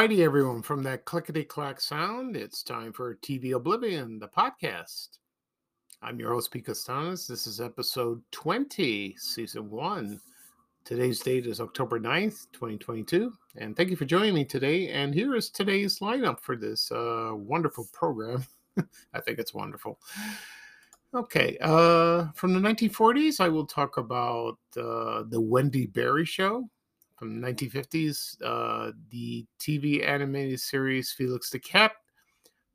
Alrighty, everyone, from that clickety clack sound, it's time for TV Oblivion, the podcast. I'm your host, Pete Kastanes. This is episode 20, season one. Today's date is October 9th, 2022. And thank you for joining me today. And here is today's lineup for this uh, wonderful program. I think it's wonderful. Okay, uh, from the 1940s, I will talk about uh, the Wendy Barrie Show from the 1950s, uh, the TV animated series Felix the Cat.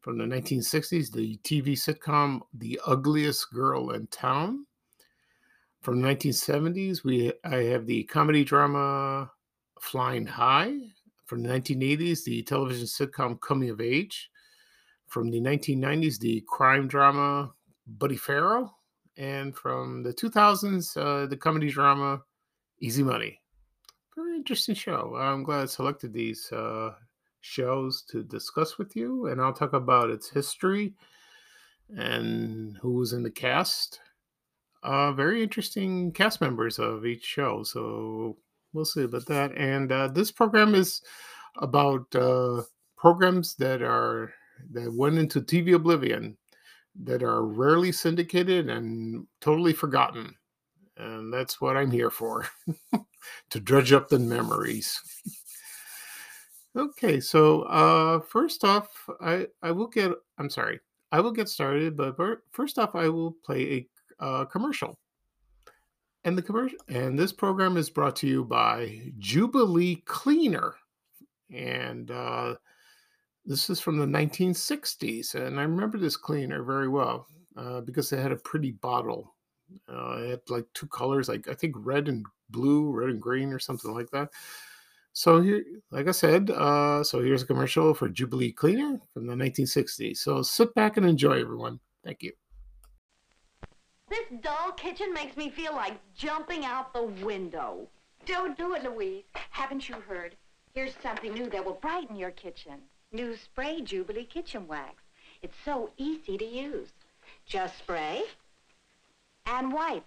From the 1960s, the TV sitcom The Ugliest Girl in Town. From the 1970s, we I have the comedy drama Flying High. From the 1980s, the television sitcom Coming of Age. From the 1990s, the crime drama Buddy Faro. And from the 2000s, uh, the comedy drama Easy Money very interesting show. I'm glad I selected these uh, shows to discuss with you, and I'll talk about its history and who was in the cast. Uh, very interesting cast members of each show, so we'll see about that. And uh, this program is about uh, programs that are that went into TV oblivion that are rarely syndicated and totally forgotten. And that's what I'm here for. to dredge up the memories. okay, so uh, first off, I I will get. I'm sorry, I will get started, but first off, I will play a uh, commercial. And the commercial and this program is brought to you by Jubilee Cleaner, and uh, this is from the 1960s, and I remember this cleaner very well uh, because it had a pretty bottle. Uh, it had like two colors, like I think red and blue, red and green, or something like that. So here, like I said, uh, so here's a commercial for Jubilee Cleaner from the 1960s. So sit back and enjoy, everyone. Thank you. This dull kitchen makes me feel like jumping out the window. Don't do it, Louise. Haven't you heard? Here's something new that will brighten your kitchen. New spray Jubilee Kitchen Wax. It's so easy to use. Just spray and wipe.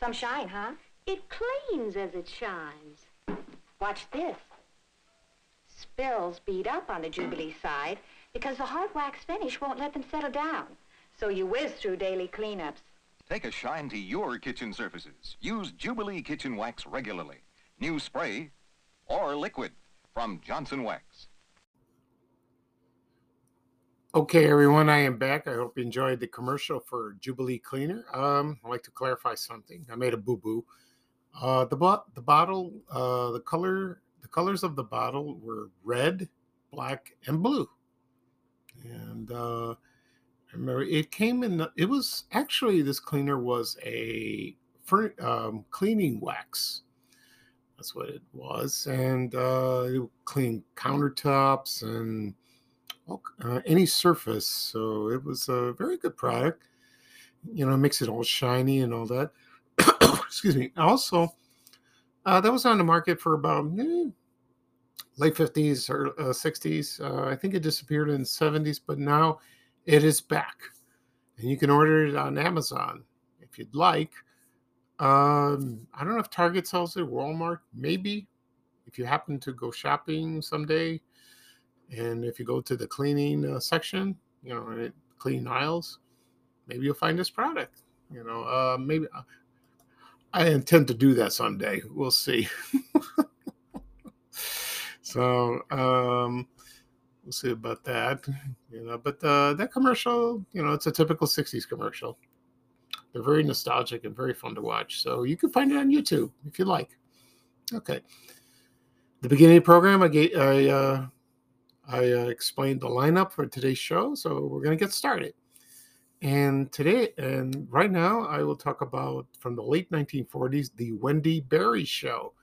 Some shine, huh? It cleans as it shines. Watch this. Spills beat up on the Jubilee side because the hard wax finish won't let them settle down. So you whiz through daily cleanups. Take a shine to your kitchen surfaces. Use Jubilee Kitchen Wax regularly. New spray or liquid from Johnson Wax. Okay, everyone, I am back. I hope you enjoyed the commercial for Jubilee Cleaner. Um, I'd like to clarify something. I made a boo-boo. Uh, the bo- the bottle, uh, the color, the colors of the bottle were red, black, and blue. And uh, I remember it came in. The, it was actually this cleaner was a for, um, cleaning wax. That's what it was, and uh, it cleaned countertops and uh, any surface. So it was a very good product. You know, makes it all shiny and all that excuse me. Also, uh, that was on the market for about eh, late 50s or uh, 60s. Uh, I think it disappeared in the 70s, but now it is back. And you can order it on Amazon if you'd like. Um, I don't know if Target sells it, Walmart, maybe. If you happen to go shopping someday, and if you go to the cleaning uh, section, you know, clean aisles, maybe you'll find this product. You know, uh, maybe uh, I intend to do that someday. We'll see. so um, we'll see about that. You know, but uh, that commercial, you know, it's a typical '60s commercial. They're very nostalgic and very fun to watch. So you can find it on YouTube if you like. Okay. The beginning of the program, I gave, I uh, I uh, explained the lineup for today's show, so we're going to get started. And today, and right now, I will talk about from the late 1940s, the Wendy Barrie Show.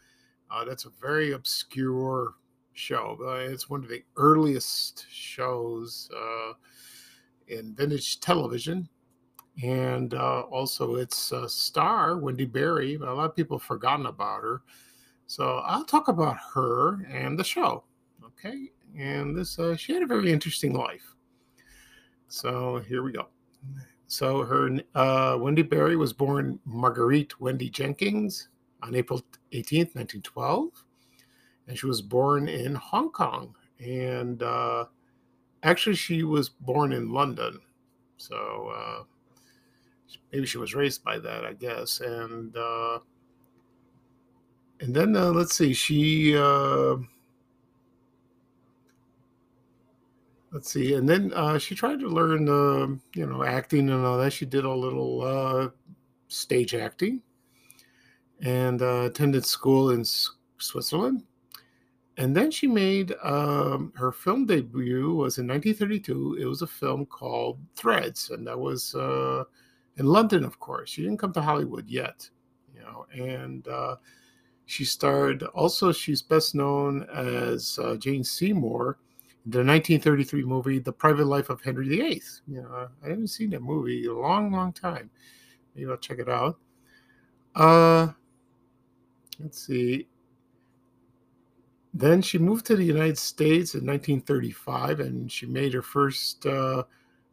Uh, that's a very obscure show. It's one of the earliest shows uh, in vintage television. And uh, also, its a star, Wendy Barrie. A lot of people have forgotten about her. So I'll talk about her and the show. Okay. And this, uh, she had a very interesting life. So here we go. So her uh, Wendy Barrie was born Marguerite Wendy Jenkins on April 18th, 1912, and she was born in Hong Kong and uh, actually, she was born in London, so uh, maybe she was raised by that, I guess. And uh, and then uh, let's see, she uh, let's see, and then uh, she tried to learn, uh, you know, acting and all that. She did a little uh, stage acting, and uh, attended school in S- Switzerland. And then she made um, her film debut was in 1932. It was a film called Threads, and that was uh, in London, of course. She didn't come to Hollywood yet, you know. And uh, she starred. Also, she's best known as Jane Seymour the 1933 movie *The Private Life of Henry VIII*. You know, I haven't seen that movie in a long, long time. Maybe I'll check it out. Uh, let's see. Then she moved to the United States in 1935, and she made her first uh,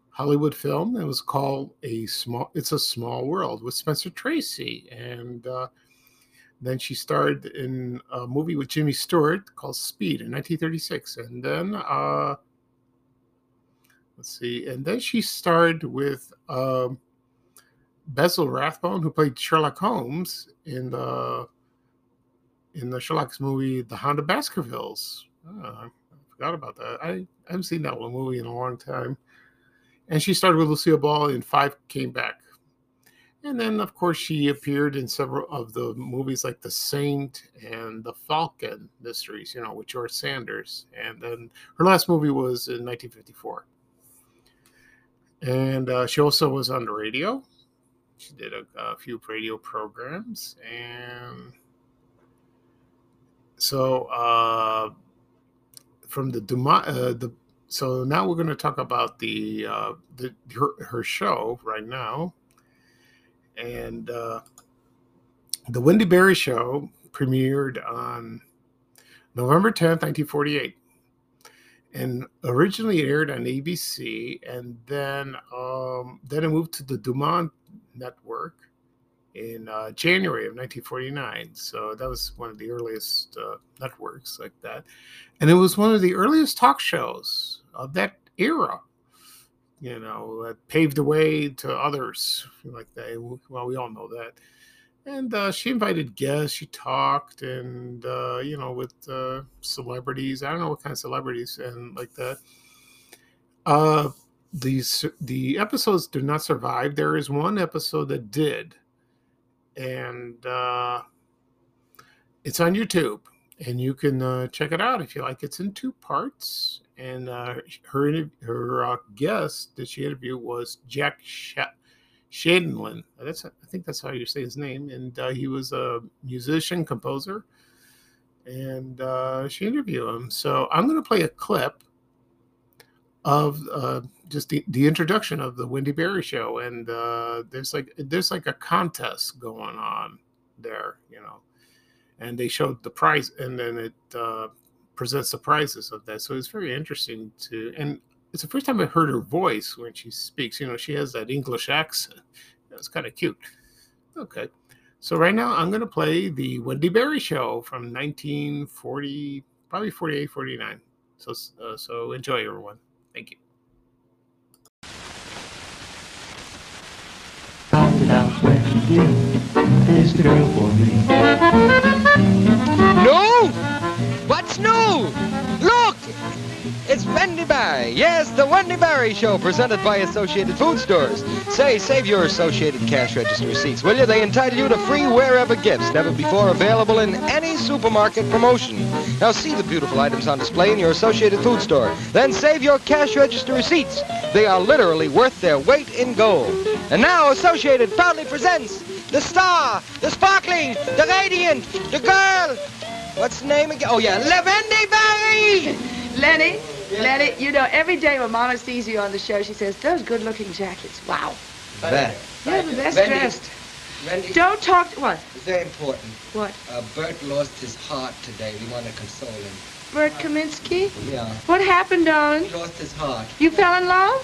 Hollywood film. It was called "A Small." It's a Small World with Spencer Tracy, and uh, then she starred in a movie with Jimmy Stewart called Speed in 1936, and then uh, let's see, and then she starred with um, Rathbone, who played Sherlock Holmes in the in the Sherlock's movie, The Hound of Baskervilles. Oh, I forgot about that. I, I haven't seen that one movie in a long time. And she started with Lucille Ball in Five Came Back. And then, of course, she appeared in several of the movies like The Saint and The Falcon Mysteries, you know, with George Sanders. And then her last movie was in 1954. And uh, she also was on the radio. She did a, a few radio programs. And so uh, from the Dumas, uh, the so now we're going to talk about the uh, the her, her show right now, and uh, the Wendy Barrie show premiered on November tenth, nineteen forty eight, and originally aired on ABC, and then um, then it moved to the Dumont network in uh, January of 1949. So that was one of the earliest uh, networks like that. And it was one of the earliest talk shows of that era, you know, that paved the way to others like that. Well, we all know that. And uh, she invited guests, she talked, and, uh, you know, with uh, celebrities. I don't know what kind of celebrities and like that. Uh, these the episodes do not survive. There is one episode that did, and uh, it's on YouTube, and you can uh, check it out if you like. It's in two parts, and uh, her her uh, guest that she interviewed was Jack Sh- Shadenlin. That's I think that's how you say his name, and uh, he was a musician composer, and uh, she interviewed him. So I'm going to play a clip of uh, just the, the introduction of the Wendy Barrie show, and uh, there's like there's like a contest going on there, you know, and they showed the prize, and then it presents the of that. So it's very interesting to, and it's the first time I heard her voice when she speaks. You know, she has that English accent. It's kind of cute. Okay, so right now I'm going to play the Wendy Barrie show from 1940, probably 48, 49. So uh, so enjoy everyone. Thank you. Found it out when you is the girl for me. No? What's new? Look! It's Wendy Barrie. Yes, the Wendy Barrie Show, presented by Associated Food Stores. Say, save your Associated cash register receipts, will you? They entitle you to free wherever gifts, never before available in any supermarket promotion. Now see the beautiful items on display in your Associated Food Store. Then save your cash register receipts. They are literally worth their weight in gold. And now Associated proudly presents the star, the sparkling, the radiant, the girl. What's the name again? Oh, yeah, Lavendi Barry! Lenny, Lenny, you know, every day when Mama sees you on the show, she says, those good-looking jackets, wow. That. You're the best Wendy, dressed. Wendy, Don't talk, to, what? it's very important. What? Uh, Bert lost his heart today. We want to console him. Bert Kaminsky? Yeah, What happened, darling? he lost his heart. You fell in love?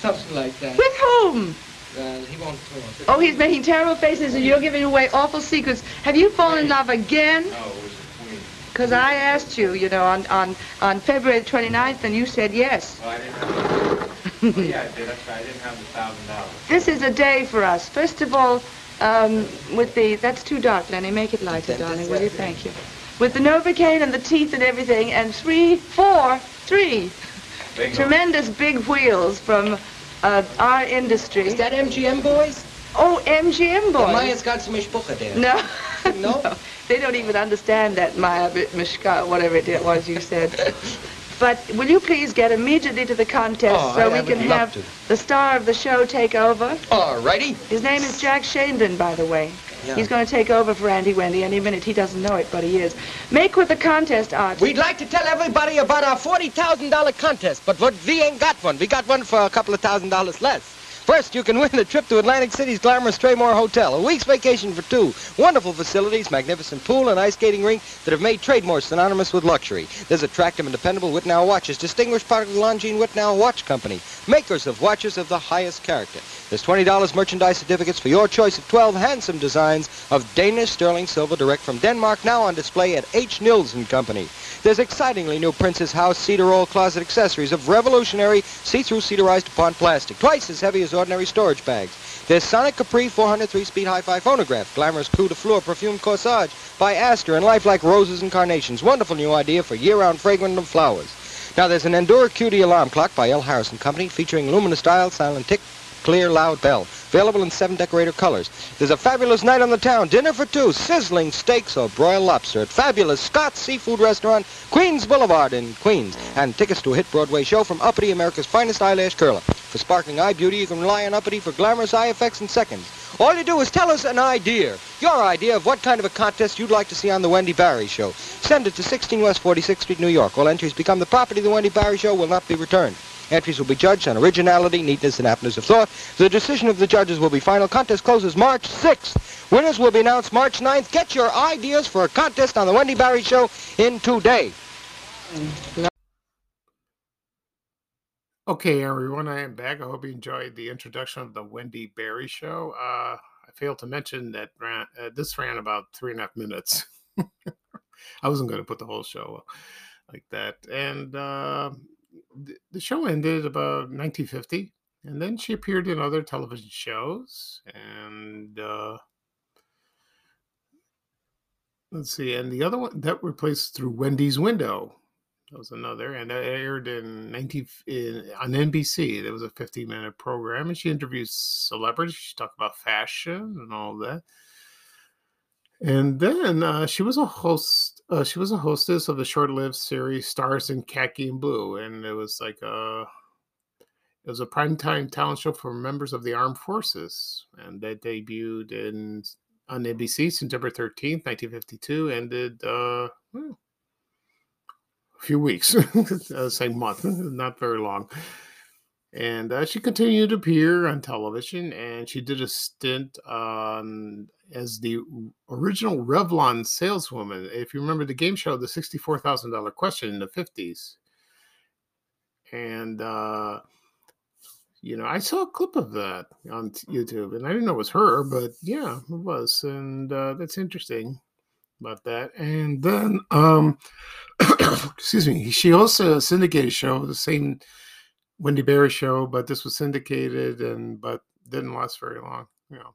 Something like that. With whom? Well, he won't talk. Oh, he's making terrible faces and you're giving away awful secrets. Have you fallen in love again? No, it was a queen. Because I asked you, you know, on, on, on February 29th, and you said yes. Oh, I didn't have oh, yeah, I did. That's right. I didn't have the thousand dollars. This is a day for us. First of all, um, with the, that's too dark, Lenny. Make it lighter, That- darling, will you? right. Thank you. With the Novocaine and the teeth and everything, and three, four, three Bingo. tremendous big wheels from uh, our industry. Is that MGM boys? Oh, MGM boys. Yeah, Maya's got some Ishbucha there. No. No? They don't even understand that Maya Bit Mishka, whatever it was you said. But will you please get immediately to the contest Oh, so I- we can have to. the star of the show take over? All righty. His name is Jack Shandon, by the way. Yeah. He's going to take over for Andy Wendy any minute. He doesn't know it, but he is. Make with the contest, Art. We'd like to tell everybody about our $40,000 contest, but what, we ain't got one. We got one for a couple of thousand dollars less. First, you can win a trip to Atlantic City's glamorous Traymore Hotel, a week's vacation for two. Wonderful facilities, magnificent pool, and ice skating rink that have made Traymore synonymous with luxury. There's attractive and dependable Wittnauer watches, distinguished product of the Longines Wittnauer Watch Company, makers of watches of the highest character. There's $20 merchandise certificates for your choice of 12 handsome designs of Danish sterling silver direct from Denmark, now on display at H. Nils and Company. There's excitingly new Princess House cedar roll closet accessories of revolutionary see-through cedarized upon plastic, twice as heavy as ordinary storage bags. There's Sonic Capri 403-speed hi-fi phonograph, glamorous Coup de Fleur perfume corsage by Astor, and lifelike roses and carnations. Wonderful new idea for year-round fragrant of flowers. Now there's an Endura QD alarm clock by L. Harrison Company featuring luminous dial, silent tick, clear, loud bell. Available in seven decorator colors. There's a fabulous night on the town. Dinner for two. Sizzling steaks or broiled lobster at fabulous Scott's Seafood Restaurant, Queens Boulevard in Queens. And tickets to a hit Broadway show from Uppity, America's finest eyelash curler. For sparkling eye beauty, you can rely on Uppity for glamorous eye effects in seconds. All you do is tell us an idea. Your idea of what kind of a contest you'd like to see on the Wendy Barrie Show. Send it to 16 West 46th Street, New York. All entries become the property of the Wendy Barrie Show will not be returned. Entries will be judged on originality, neatness, and aptness of thought. The decision of the judges will be final. Contest closes March 6th. Winners will be announced March 9th. Get your ideas for a contest on the Wendy Barrie Show in today. Okay, everyone, I am back. I hope you enjoyed the introduction of the Wendy Barrie Show. Uh, I failed to mention that uh, this ran about three and a half minutes. I wasn't going to put the whole show like that. And uh, the show ended about 1950, and then she appeared in other television shows. And uh, let's see, and the other one that replaced through Wendy's Window. That was another, and that aired in 19 in, on NBC. There was a 15 minute program, and she interviewed celebrities. She talked about fashion and all that. And then uh, she was a host. Uh, she was a hostess of the short-lived series Stars in Khaki and Blue, and it was like a it was a primetime talent show for members of the armed forces, and that debuted in on NBC September 13th, 1952, ended uh, well, a few weeks, uh, same month, not very long. And uh, she continued to appear on television, and she did a stint as the original Revlon saleswoman. If you remember the game show, the sixty-four thousand dollar question in the fifties, and uh, you know, I saw a clip of that on YouTube, and I didn't know it was her, but yeah, it was, and uh, that's interesting about that. And then, um, excuse me, she also a syndicated show, the same Wendy Barrie show, but this was syndicated and but didn't last very long. You know,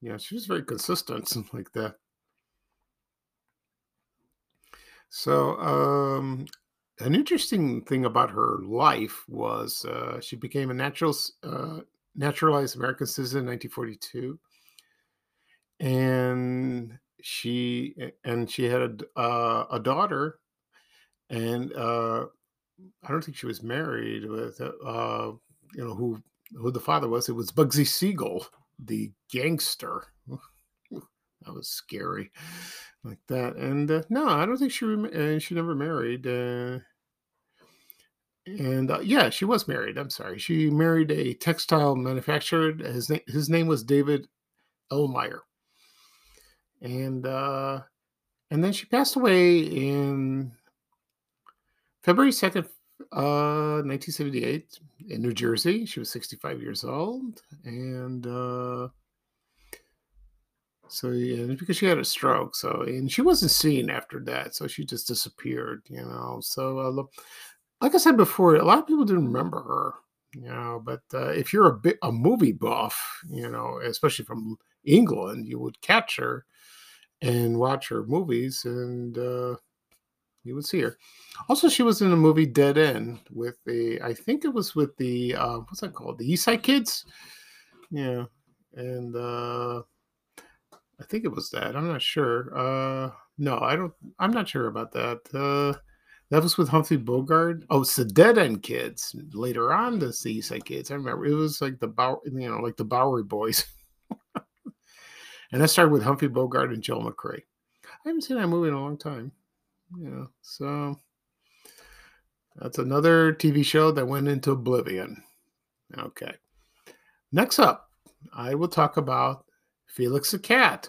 yeah, she was very consistent, like that. So, um, an interesting thing about her life was uh, she became a natural, uh, naturalized American citizen in 1942, and she and she had a, uh, a daughter, and uh, I don't think she was married with uh, you know who who the father was. It was Bugsy Siegel, the gangster. that was scary, like that. And uh, no, I don't think she rem- uh, she never married. Uh, and uh, yeah, she was married. I'm sorry, she married a textile manufacturer. His name his name was David Elmeyer, and uh, and then she passed away in February 2nd, uh, 1978, in New Jersey. She was 65 years old. And uh, So yeah, because she had a stroke, so and she wasn't seen after that, so she just disappeared, you know. So uh, look, like I said before, a lot of people didn't remember her, you know. But uh, if you're a bit a movie buff, you know, especially from England, you would catch her and watch her movies, and uh, you would see her. Also, she was in the movie Dead End with the, I think it was with the, uh, what's that called? The East Side Kids. Yeah, and uh, I think it was that. I'm not sure. Uh, no, I don't. I'm not sure about that. Uh, that was with Humphrey Bogart. Oh, it's the Dead End Kids. Later on, the East Side Kids. I remember it was like the Bow, you know, like the Bowery Boys. and that started with Humphrey Bogart and Joel McCrea. I haven't seen that movie in a long time. Yeah, so that's another TV show that went into oblivion. Okay. Next up, I will talk about Felix the Cat.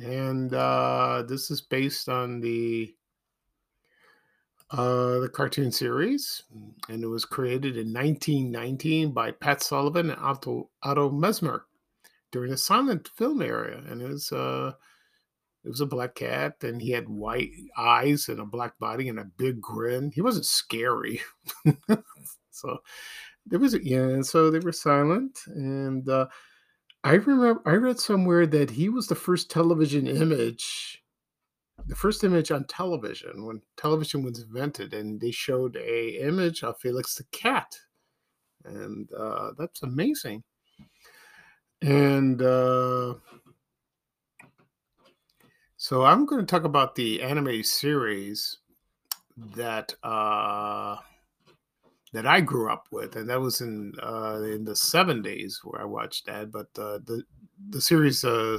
And uh, this is based on the uh, the cartoon series, and it was created in 1919 by Pat Sullivan and Otto, Otto Messmer during the silent film era, and it was uh, it was a black cat, and he had white eyes and a black body and a big grin. He wasn't scary, so there was yeah. And so they were silent, and uh, I remember I read somewhere that he was the first television image, the first image on television when television was invented, and they showed a image of Felix the cat, and uh, that's amazing. And uh, so I'm going to talk about the anime series that uh, that I grew up with, and that was in uh, in the '70s where I watched that. But uh, the the series uh,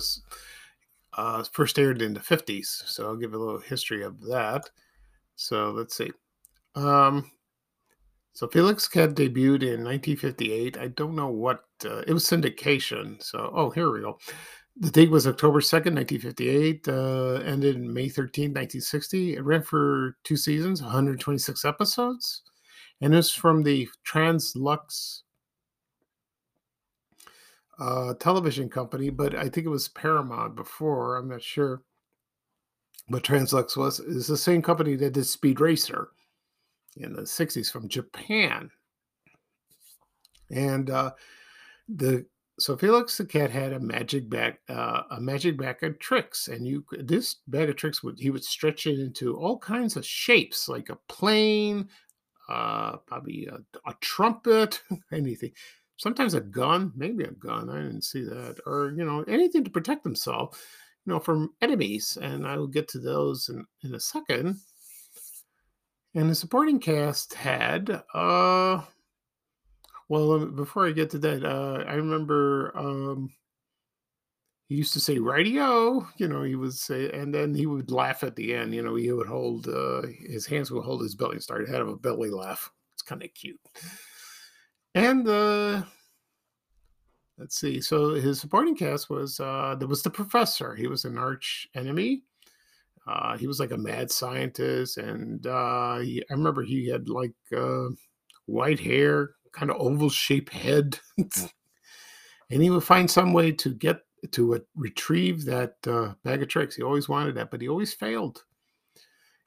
uh, first aired in the '50s, so I'll give a little history of that. So let's see. Um, so Felix Cat debuted in 1958. I don't know what uh, it was syndication. So oh, here we go. The date was October 2nd, 1958, uh, ended May 13, 1960. It ran for two seasons, 126 episodes, and it's from the Translux uh, television company, but I think it was Paramount before. I'm not sure. But Translux was is the same company that did Speed Racer in the 60s from Japan. And uh, the so Felix the cat had a magic bag, uh, a magic bag of tricks, and you this bag of tricks would he would stretch it into all kinds of shapes, like a plane, uh, probably a, a trumpet, anything. Sometimes a gun, maybe a gun. I didn't see that, or you know anything to protect himself, you know, from enemies. And I will get to those in in a second. And the supporting cast had uh well, before I get to that, uh, I remember um, he used to say radio. You know, he would say, and then he would laugh at the end. You know, he would hold uh, his hands would hold his belly and start have a belly laugh. It's kind of cute. And uh, let's see. So his supporting cast was uh, there was the professor. He was an arch enemy. Uh, he was like a mad scientist, and uh, he, I remember he had like white hair, kind of oval shaped head. and he would find some way to get to uh, retrieve that uh, bag of tricks. He always wanted that, but he always failed.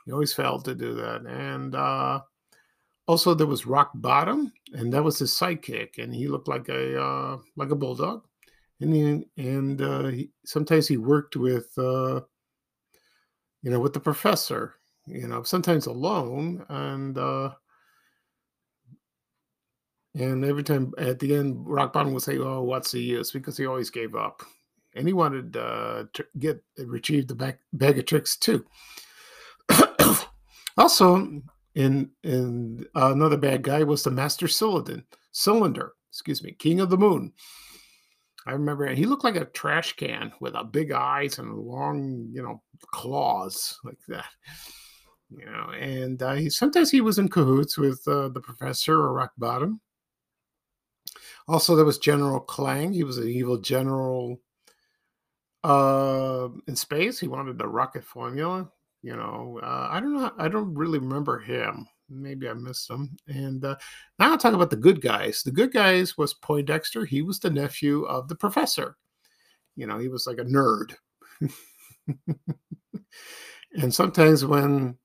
He always failed to do that. And uh, also there was Rock Bottom, and that was his sidekick, and he looked like a uh, like a bulldog. And he, and uh, he, sometimes he worked with uh, you know with the professor. You know, sometimes alone, and uh, and every time at the end, Rock Bottom would say, "Oh, what's the use?" Because he always gave up, and he wanted uh, to get retrieve the back, bag of tricks too. also, in in uh, another bad guy was the Master Cylinder, Cylinder, excuse me, King of the Moon. I remember he looked like a trash can with a big eyes and long, you know, claws like that. You know, and uh, he sometimes he was in cahoots with uh, the professor or Rock Bottom also, there was General Klang. He was an evil general uh, in space. He wanted the rocket formula. You know, uh, I don't know. I don't really remember him. Maybe I missed him. And uh, now I'll talk about the good guys. The good guys was Poindexter. He was the nephew of the professor. You know, he was like a nerd. and sometimes when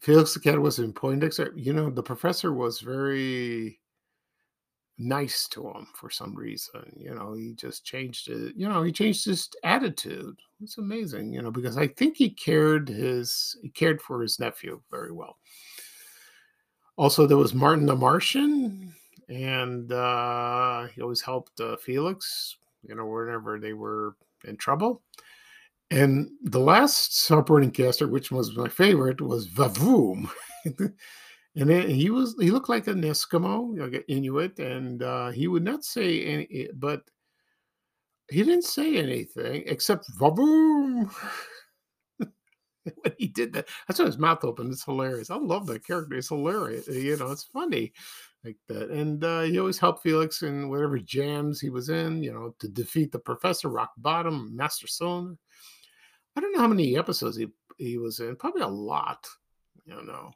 Felix the Cat was in Poindexter, you know, the professor was very nice to him for some reason. You know, he just changed it. You know, he changed his attitude. It's amazing. You know, because I think he cared his he cared for his nephew very well. Also, there was Martin the Martian, and uh, he always helped uh, Felix. You know, whenever they were in trouble. And the last supporting caster, which was my favorite, was Vavoom. and it, he was he looked like an Eskimo, like an Inuit, and uh, he would not say any, eh, but he didn't say anything except Vavoom. when he did that, that's why his mouth opened. It's hilarious. I love that character. It's hilarious. You know, it's funny like that. And uh, he always helped Felix in whatever jams he was in, you know, to defeat the professor, Rock Bottom, Master Cylinder. I don't know how many episodes he, he was in, probably a lot, you know.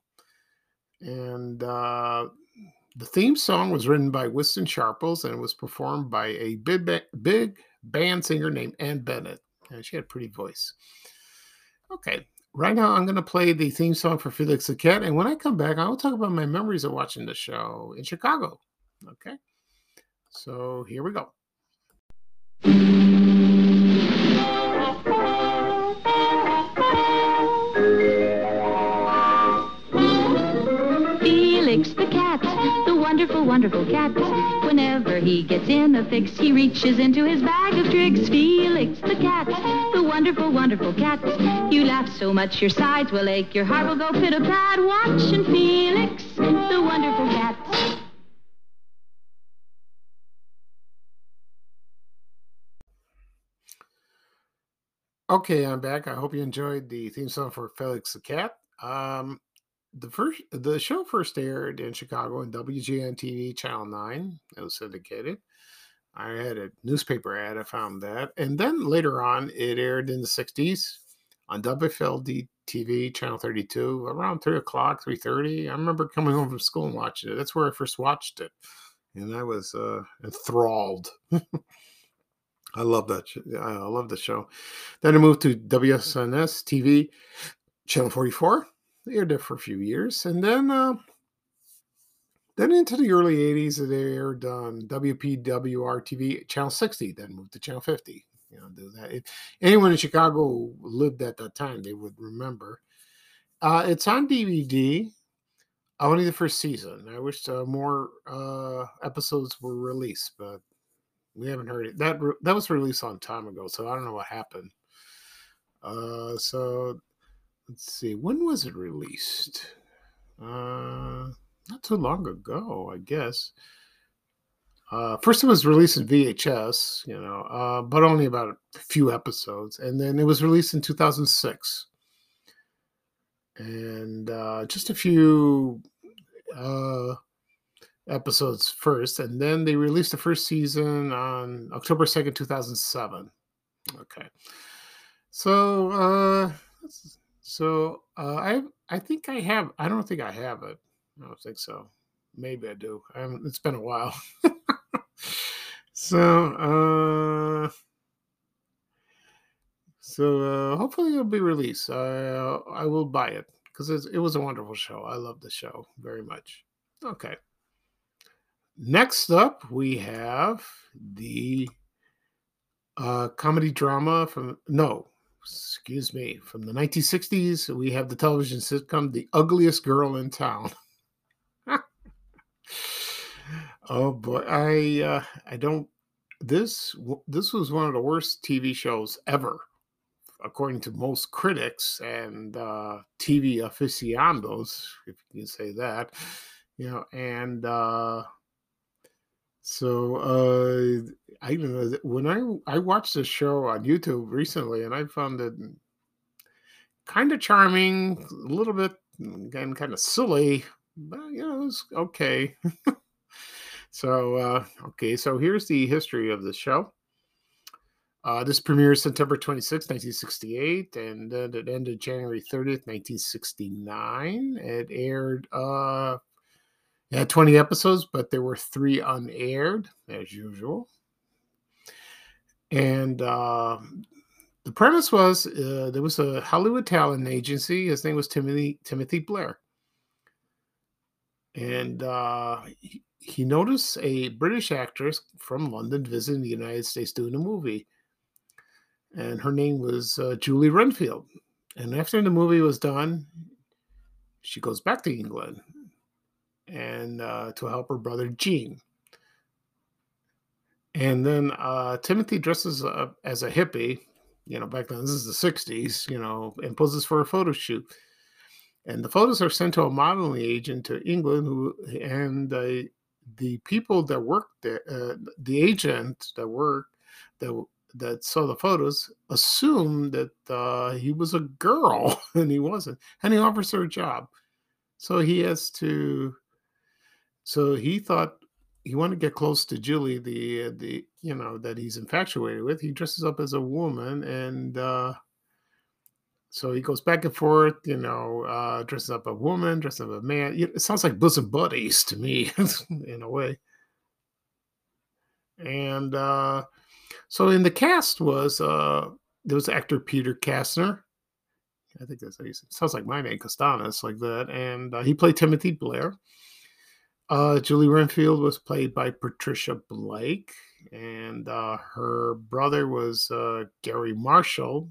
And uh, the theme song was written by Winston Sharples and was performed by a big, big band singer named Ann Bennett. And she had a pretty voice. Okay, right now I'm going to play the theme song for Felix the Cat. And when I come back, I will talk about my memories of watching the show in Chicago. Okay, so here we go. Wonderful, cat. Whenever he gets in a fix, he reaches into his bag of tricks. Felix the cat, the wonderful, wonderful cat. You laugh so much your sides will ache, your heart will go pit-a-pat. Watching Felix, the wonderful cat. Okay, I'm back. I hope you enjoyed the theme song for Felix the Cat. Um, the first the show first aired in Chicago on WGN TV Channel 9. It was syndicated. I had a newspaper ad, I found that. And then later on, it aired in the 60s on WFLD TV, Channel 32, around 3 o'clock, 3.30. I remember coming home from school and watching it. That's where I first watched it. And I was uh, enthralled. I love that. I love the show. Then I moved to WSNS TV, Channel 44 they aired it for a few years, and then uh, then into the early '80s, they aired on WPWR TV Channel 60. Then moved to Channel 50. You know, do that. If anyone in Chicago lived at that time, they would remember. Uh, it's on DVD. Only the first season. I wish uh, more uh, episodes were released, but we haven't heard it. That re- that was released on time ago, so I don't know what happened. Uh, so let's see, when was it released? Uh, not too long ago, I guess. Uh, first, it was released in VHS, you know, uh, but only about a few episodes, and then it was released in 2006, and uh, just a few uh, episodes first, and then they released the first season on October 2nd, 2007. Okay, so uh, so uh, I I think I have. I don't think I have it. I don't think so. Maybe I do. I it's been a while. so uh, so uh, hopefully it'll be released. Uh, I will buy it because it was a wonderful show. I love the show very much. Okay. Next up, we have the uh, comedy drama from no excuse me, from the 1960s, we have the television sitcom The Ugliest Girl in Town. oh boy, I uh, I don't this this was one of the worst TV shows ever, according to most critics and uh, TV aficionados, if you can say that. You know, and uh, so uh, I don't know when I I watched the show on YouTube recently, and I found it kind of charming, a little bit again kind of silly, but you know it was okay. so uh, okay, so here's the history of the show. Uh, this premiered September 26, 1968, and then it ended January 30th, 1969. It aired uh, had 20 episodes, but there were three unaired, as usual. And uh, the premise was uh, there was a Hollywood talent agency. His name was Timothy Timothy Blair, and uh, he, he noticed a British actress from London visiting the United States doing a movie, and her name was uh, Julie Renfield. And after the movie was done, she goes back to England and uh, to help her brother Gene. And then uh, Timothy dresses up as a hippie, you know, back then, this is the 60s, you know, and poses for a photo shoot. And the photos are sent to a modeling agent to England, who and uh, the people that worked there, uh, the agent that worked that that saw the photos assumed that uh, he was a girl, and he wasn't, and he offers her a job. So he has to. So he thought he wanted to get close to Julie, the the you know that he's infatuated with. He dresses up as a woman, and uh, so he goes back and forth. You know, uh, dresses up a woman, dresses up a man. It sounds like bosom buddies to me, in a way. And uh, so in the cast was uh, there was actor Peter Kastner. I think that's how sounds like my name, Kastanes, like that. And uh, he played Timothy Blair. Uh, Julie Renfield was played by Patricia Brake, and uh, her brother was uh, Gary Marshall.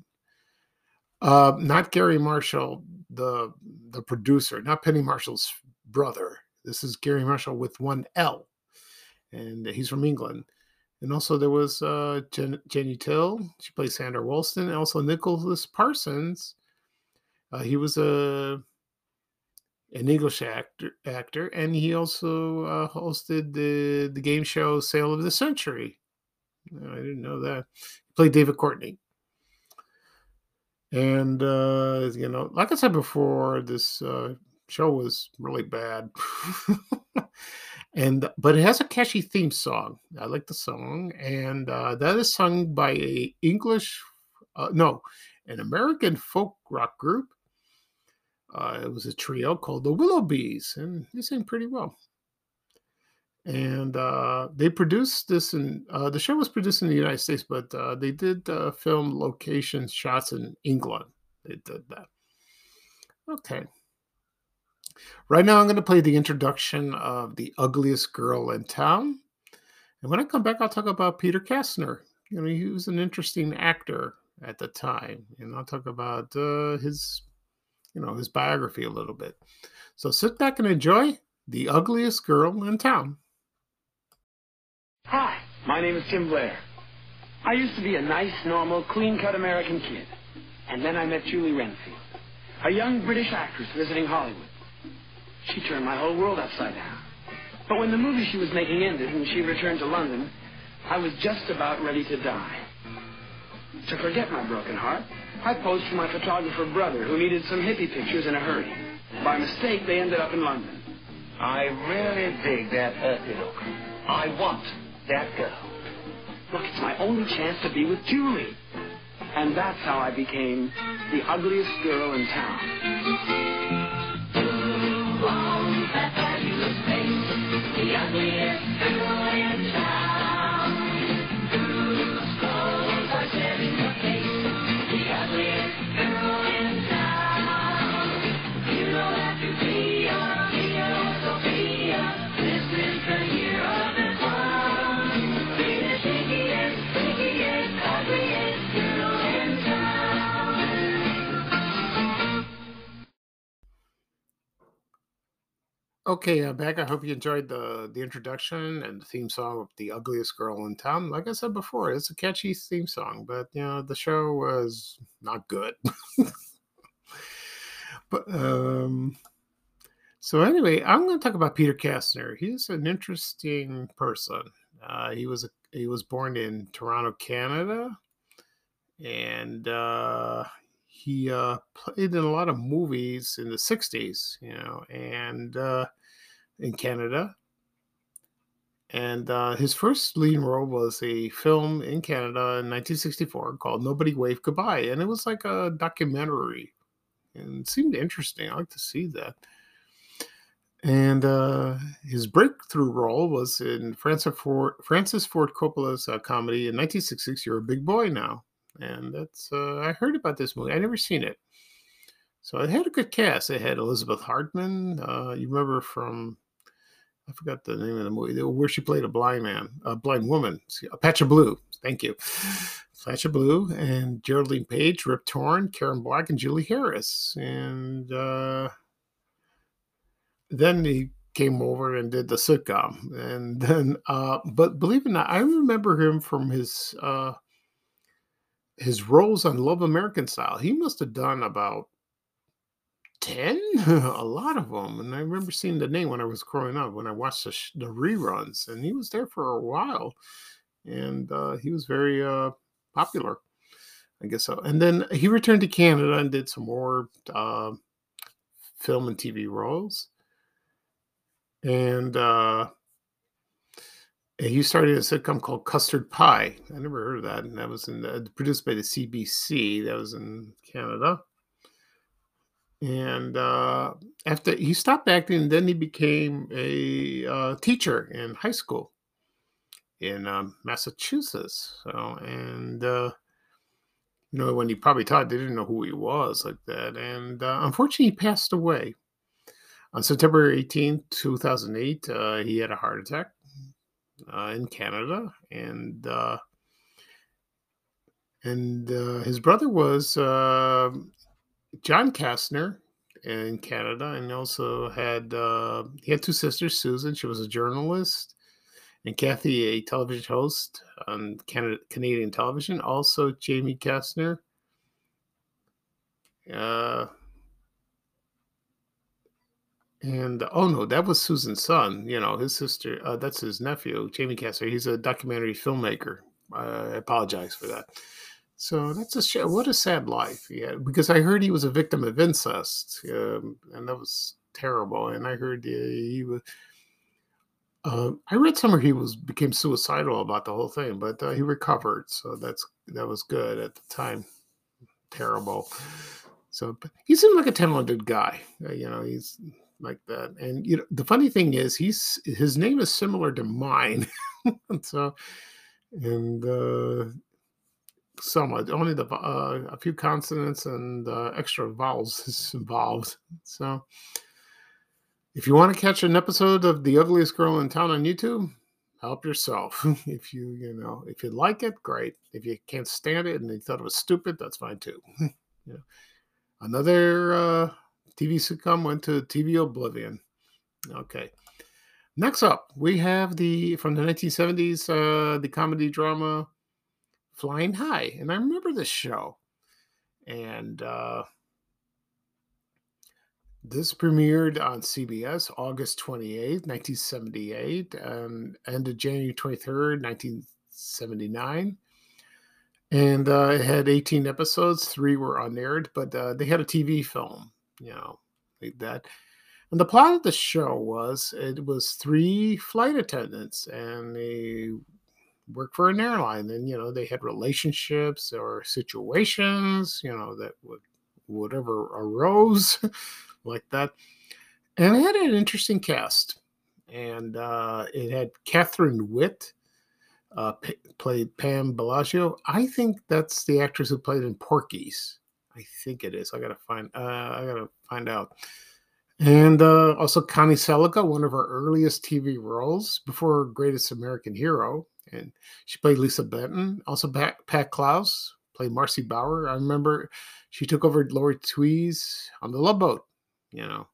Uh, not Gary Marshall, the the producer, not Penny Marshall's brother. This is Gary Marshall with one L, and he's from England. And also there was uh, Jen, Jenny Till. She plays Sandra Wolston. And also Nicholas Parsons. Uh, he was a an English actor, actor, and he also uh, hosted the the game show Sale of the Century. I didn't know that. He played David Courtney. And uh, you know, like I said before, this uh, show was really bad. and but it has a catchy theme song. I like the song, and uh, that is sung by a English, uh, no, an American folk rock group uh, it was a trio called the Will-O-Bees, and they sang pretty well. And uh, they produced this, and uh, the show was produced in the United States, but uh, they did uh, film location shots in England. They did that. Okay. Right now, I'm going to play the introduction of The Ugliest Girl in Town. And when I come back, I'll talk about Peter Kastner. You know, he was an interesting actor at the time. And I'll talk about uh, his you know, his biography a little bit. So sit back and enjoy The Ugliest Girl in Town. Hi, my name is Tim Blair. I used to be a nice, normal, clean-cut American kid. And then I met Julie Renfield, a young British actress visiting Hollywood. She turned my whole world upside down. But when the movie she was making ended and she returned to London, I was just about ready to die. To forget my broken heart, I posed for my photographer brother who needed some hippie pictures in a hurry. By mistake, they ended up in London. I really dig that earthy look. I want that girl. Look, it's my only chance to be with Julie. And that's how I became the ugliest girl in town. Okay, I'm back. I hope you enjoyed the the introduction and the theme song of "The Ugliest Girl in Town." Like I said before, it's a catchy theme song, but you know the show was not good. but um, so anyway, I'm going to talk about Peter Kastner. He's an interesting person. Uh, he was a, he was born in Toronto, Canada, and uh, he uh, played in a lot of movies in the 60s, you know, and uh, in Canada. And uh, his first leading role was a film in Canada in 1964 called Nobody Wave Goodbye. And it was like a documentary. And seemed interesting. I like to see that. And uh, his breakthrough role was in Francis Ford, Francis Ford Coppola's uh, comedy in 1966, You're a Big Boy Now. and that's uh, I heard about this movie. I never seen it, so it had a good cast. It had Elizabeth Hartman. Uh, you remember from I forgot the name of the movie where she played a blind man, a blind woman, a Patch of Blue. Thank you. Patch of Blue and Geraldine Page, Rip Torn, Karen Black, and Julie Harris. And uh, then he came over and did the sitcom. And then, uh, but believe it or not, I remember him from his uh, his roles on Love American Style. He must have done about 10 a lot of them and i remember seeing the name when i was growing up when i watched the, sh- the reruns and he was there for a while and uh, he was very uh, popular i guess so and then he returned to canada and did some more uh, film and tv roles and uh, he started a sitcom called custard pie. I never heard of that and that was in the, produced by the cbc that was in canada and uh, after he stopped acting, then he became a uh, teacher in high school in um, Massachusetts. So, and uh, you know, when he probably taught, they didn't know who he was like that. And uh, unfortunately, he passed away on September 18, 2008. Uh, he had a heart attack uh, in Canada, and uh, and his brother was John Kastner in Canada, and also had uh, he had two sisters. Susan, she was a journalist, and Kathy, a television host on Canada, Canadian television. Also, Jamie Kastner. Uh, and oh no, that was Susan's son. You know, his sister. Uh, that's his nephew, Jamie Kastner. He's a documentary filmmaker. I apologize for that. So that's a what a sad life. Yeah, because I heard he was a victim of incest, um, and that was terrible. And I heard uh, he was. Uh, I read somewhere he was became suicidal about the whole thing, but uh, he recovered, so that's that was good at the time. Terrible. So he seemed like a talented guy. Uh, you know, he's like that. And you know, the funny thing is, he's his name is similar to mine. so, and uh, somewhat only the uh, a few consonants and uh, extra vowels is involved. So, if you want to catch an episode of The Ugliest Girl in Town on YouTube, help yourself. if you you know if you like it, great. If you can't stand it and you thought it was stupid, that's fine too. yeah. Another uh, TV sitcom went to TV Oblivion. Okay. Next up, we have the from the 1970s, uh, the comedy drama Flying High, and I remember this show. And uh, this premiered on CBS August 28th, 1978, and ended January 23rd, 1979. And uh, it had 18 episodes. Three were unaired, but uh, they had a TV film, you know, like that. And the plot of the show was it was three flight attendants, and they worked for an airline, and you know they had relationships or situations, you know, that would whatever arose like that. And it had an interesting cast, and uh, it had Kathryn Witt uh, p- played Pam Bellagio. I think that's the actress who played in Porky's. I think it is. I gotta find. Uh, I gotta find out. And uh, also Connie Sellecca, one of her earliest TV roles before Greatest American Hero, and she played Lisa Benton. Also, Pat, Pat Klous played Marcy Bauer. I remember she took over Lori Tewes on the Love Boat. You know,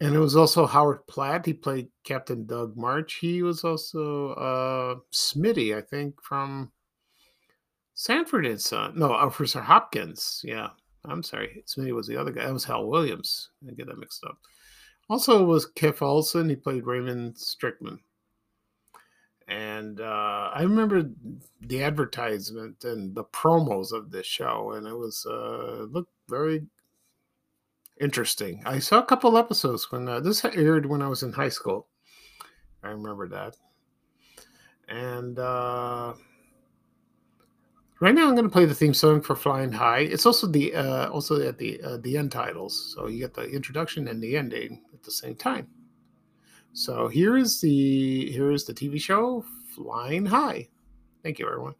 and it was also Howard Platt. He played Captain Doug March. He was also uh, Smitty, I think, from Sanford and Son. No, Officer Hopkins. Yeah, I'm sorry. Smitty was the other guy. That was Hal Williams. I get that mixed up. Also was Keith Olsen. He played Raymond Strickman. And uh, I remember the advertisement and the promos of this show, and it was uh, looked very interesting. I saw a couple episodes when uh, this aired when I was in high school. I remember that. And uh, right now, I'm going to play the theme song for Flying High. It's also the uh, also at the uh, the end titles, so you get the introduction and the ending at the same time. So here is the here is the TV show Flying High. Thank you, everyone.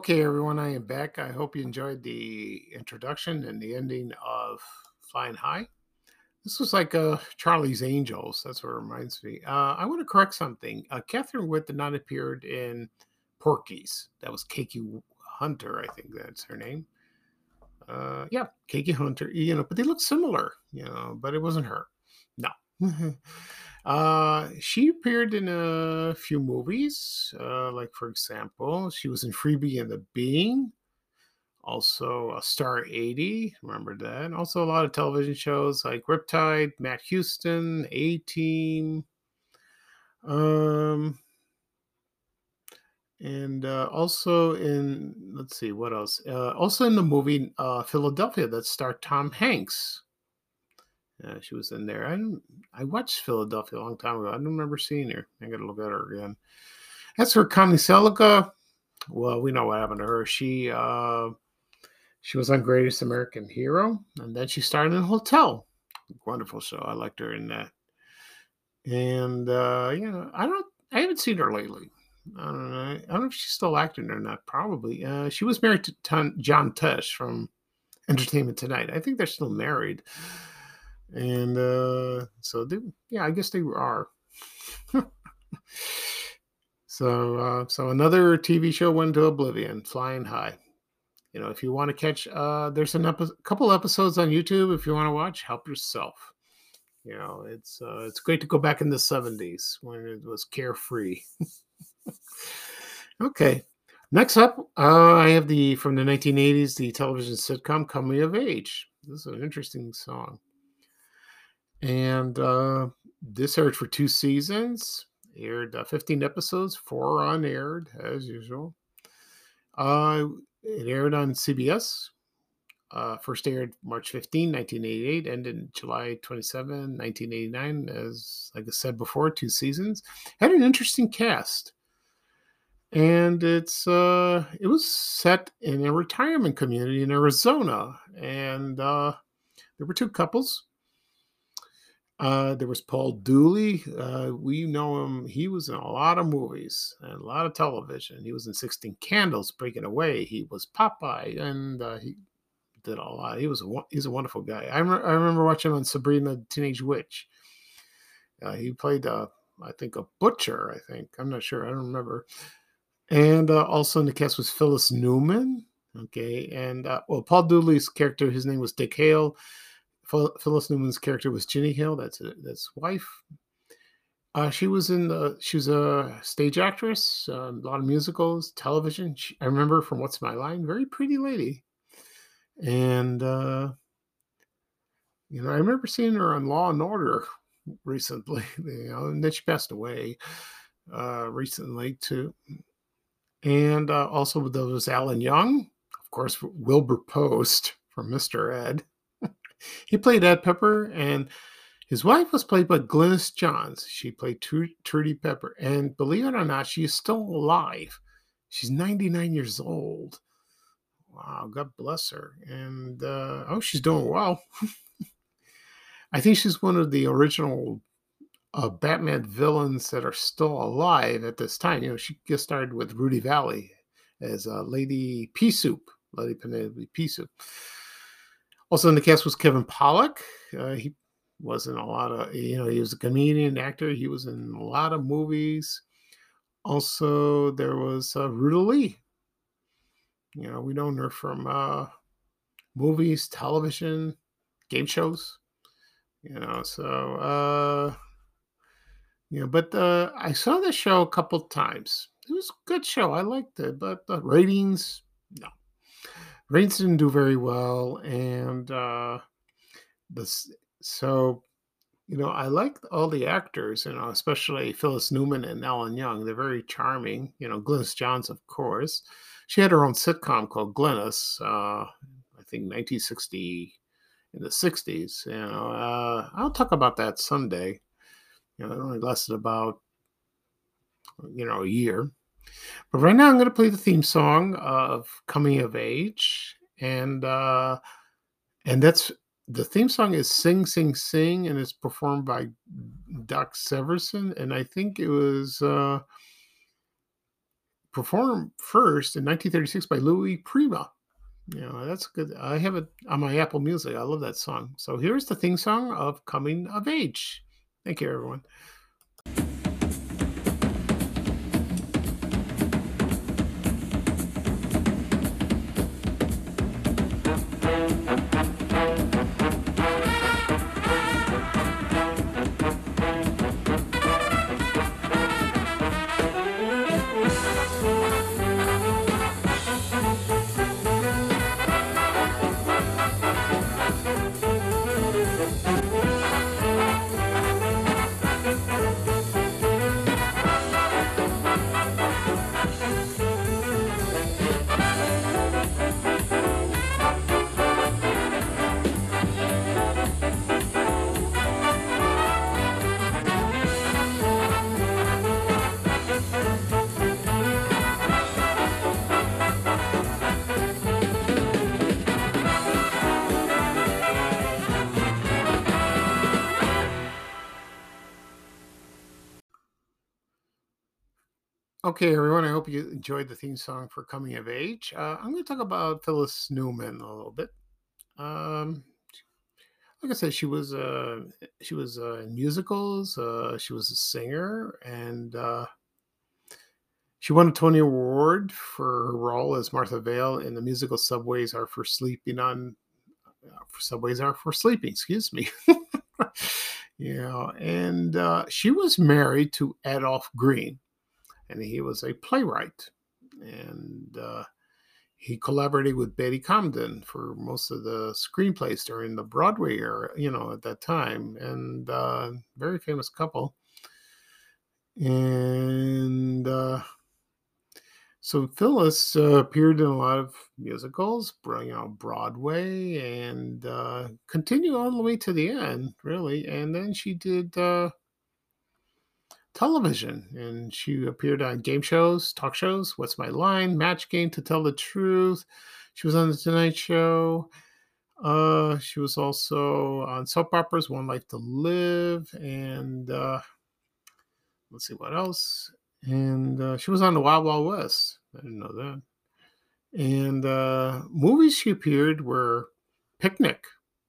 Okay, everyone, I am back. I hope you enjoyed the introduction and the ending of Flying High. This was like uh, Charlie's Angels. That's what it reminds me. Uh, I want to correct something. Uh, Kathryn Witt did not appear in Porky's. That was Kaki Hunter, I think that's her name. Uh, yeah, Kaki Hunter. You know, but they look similar. You know, but it wasn't her. No. uh, she appeared in a few movies. Uh, like for example, she was in Freebie and the Bean. Also, a Star 80, remember that? And also, a lot of television shows like Riptide, Matt Houston, A Team. Um, and uh, also in, let's see, what else? Uh, also in the movie uh, Philadelphia that starred Tom Hanks. She was in there. I I watched Philadelphia a long time ago. I don't remember seeing her. I got to look at her again. As for Connie Sellecca, well, we know what happened to her. She uh, she was on Greatest American Hero, and then she starred in Hotel. Wonderful show. I liked her in that. And uh, you know, I don't, I haven't seen her lately. I don't know. I don't know if she's still acting or not. Probably. Uh, she was married to John Tesh from Entertainment Tonight. I think they're still married. And uh, so, they, yeah, I guess they are. so, uh, so another TV show went to oblivion, Flying High. You know if you want to catch uh there's a epi- couple episodes on youtube if you want to watch help yourself. You know it's uh it's great to go back in the 70s when it was carefree. Okay next up uh i have the from the 1980s the television sitcom coming of age. This is an interesting song and uh this aired for two seasons aired uh, 15 episodes four unaired as usual uh it aired on CBS. Uh, first aired March 15, 1988, ended July 27, 1989. As like I said before, two seasons. Had an interesting cast, and it's uh, it was set in a retirement community in Arizona, and uh, there were two couples. Uh, there was Paul Dooley. Uh, we know him. He was in a lot of movies and a lot of television. He was in 16 Candles, Breaking Away. He was Popeye, and uh, he did a lot. He was a he's a wonderful guy. I, rem- I remember watching him on Sabrina Teenage Witch. Uh, he played, uh, I think, a butcher. I think I'm not sure. I don't remember. And uh, also in the cast was Phyllis Newman. Okay, and well, Paul Dooley's character, his name was Dick Hale. Phyllis Newman's character was Ginny Hill. That's it. That's wife. Uh, she was in the. She was a stage actress. Uh, a lot of musicals, television. She, I remember from What's My Line. Very pretty lady. And uh, you know, I remember seeing her on Law and Order recently. You know, and then she passed away uh, recently too. And uh, also there was Alan Young, of course, Wilbur Post from Mr. Ed. He played Ed Pepper, and his wife was played by Glynis Johns. She played Trudy Pepper, and believe it or not, she is still alive. She's 99 years old. Wow, God bless her. And uh, oh, she's doing well. I think she's one of the original uh, Batman villains that are still alive at this time. You know, she just started with Rudy Vallee as uh, Lady Pea Soup, Lady Penelope Pea Soup. Also in the cast was Kevin Pollak. Uh, he was in a lot of, you know, he was a comedian, actor. He was in a lot of movies. Also, there was uh, Ruta Lee. You know, we know her from uh, movies, television, game shows. You know, so uh, you know, but uh, I saw the show a couple times. It was a good show. I liked it, but the ratings, no. Ratings didn't do very well, and uh, so you know I like all the actors, you know, especially Phyllis Newman and Ellen Young. They're very charming. You know, Glynis Johns, of course. She had her own sitcom called Glynis. Uh, I think 1960 in the 60s. You know, uh, I'll talk about that someday. You know, it only lasted about you know a year. But right now, I'm going to play the theme song of "Coming of Age," and uh, and that's the theme song is "Sing, Sing, Sing," and it's performed by Doc Severinsen, and I think it was uh, performed first in 1936 by Louis Prima. Know, that's good. I have it on my Apple Music. I love that song. So here's the theme song of Coming of Age. Thank you, everyone. Okay, everyone. I hope you enjoyed the theme song for Coming of Age. Uh, I'm going to talk about Phyllis Newman a little bit. Um, like I said, she was uh, she was uh, in musicals. Uh, she was a singer, and uh, she won a Tony Award for her role as Martha Vale in the musical "Subways Are for Sleeping on." Uh, subways are for sleeping. Excuse me. you know, and uh, she was married to Adolph Green and he was a playwright. And uh, he collaborated with Betty Comden for most of the screenplays during the Broadway era, you know, at that time, and uh, very famous couple. And uh, so Phyllis uh, appeared in a lot of musicals, you know, Broadway, and uh, continued all the way to the end, really. And then she did uh, television and she appeared on game shows, talk shows, What's My Line, Match Game to Tell the Truth. She was on the Tonight Show. Uh, she was also on soap operas, One Life to Live, and uh, let's see what else. And uh, she was on the Wild Wild West. I didn't know that. And uh, movies she appeared were Picnic,